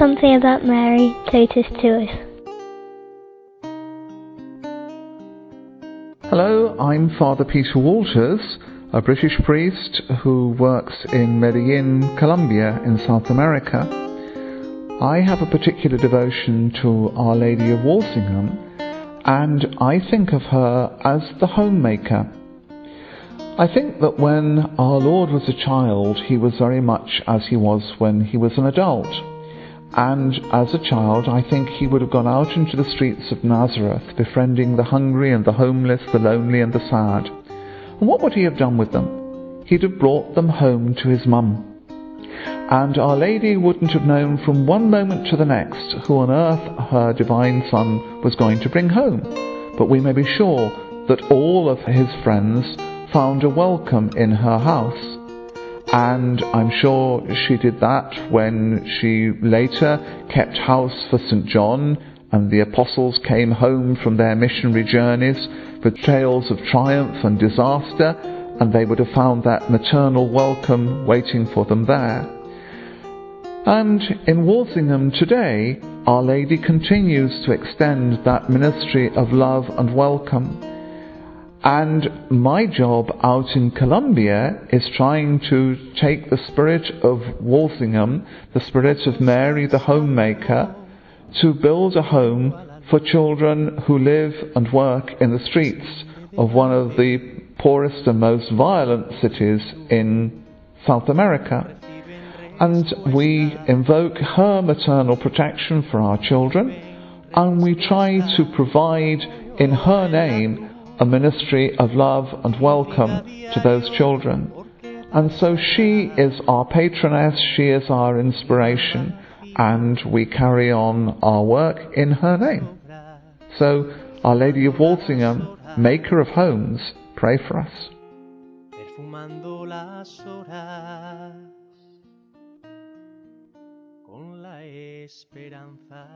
something about Mary Totus to us. Hello, I'm Father Peter Walters, a British priest who works in Medellin, Colombia, in South America. I have a particular devotion to Our Lady of Walsingham, and I think of her as the homemaker. I think that when our Lord was a child, he was very much as he was when he was an adult. And as a child, I think he would have gone out into the streets of Nazareth, befriending the hungry and the homeless, the lonely and the sad. And what would he have done with them? He'd have brought them home to his mum. And Our Lady wouldn't have known from one moment to the next who on earth her divine Son was going to bring home. But we may be sure that all of his friends found a welcome in her house and I'm sure she did that when she later kept house for St. John and the apostles came home from their missionary journeys with tales of triumph and disaster, and they would have found that maternal welcome waiting for them there. And in Walsingham today, Our Lady continues to extend that ministry of love and welcome and my job out in Colombia is trying to take the spirit of Walsingham, the spirit of Mary the homemaker, to build a home for children who live and work in the streets of one of the poorest and most violent cities in South America. And we invoke her maternal protection for our children, and we try to provide in her name a ministry of love and welcome to those children. And so she is our patroness, she is our inspiration, and we carry on our work in her name. So, Our Lady of Walsingham, Maker of Homes, pray for us. con la esperanza.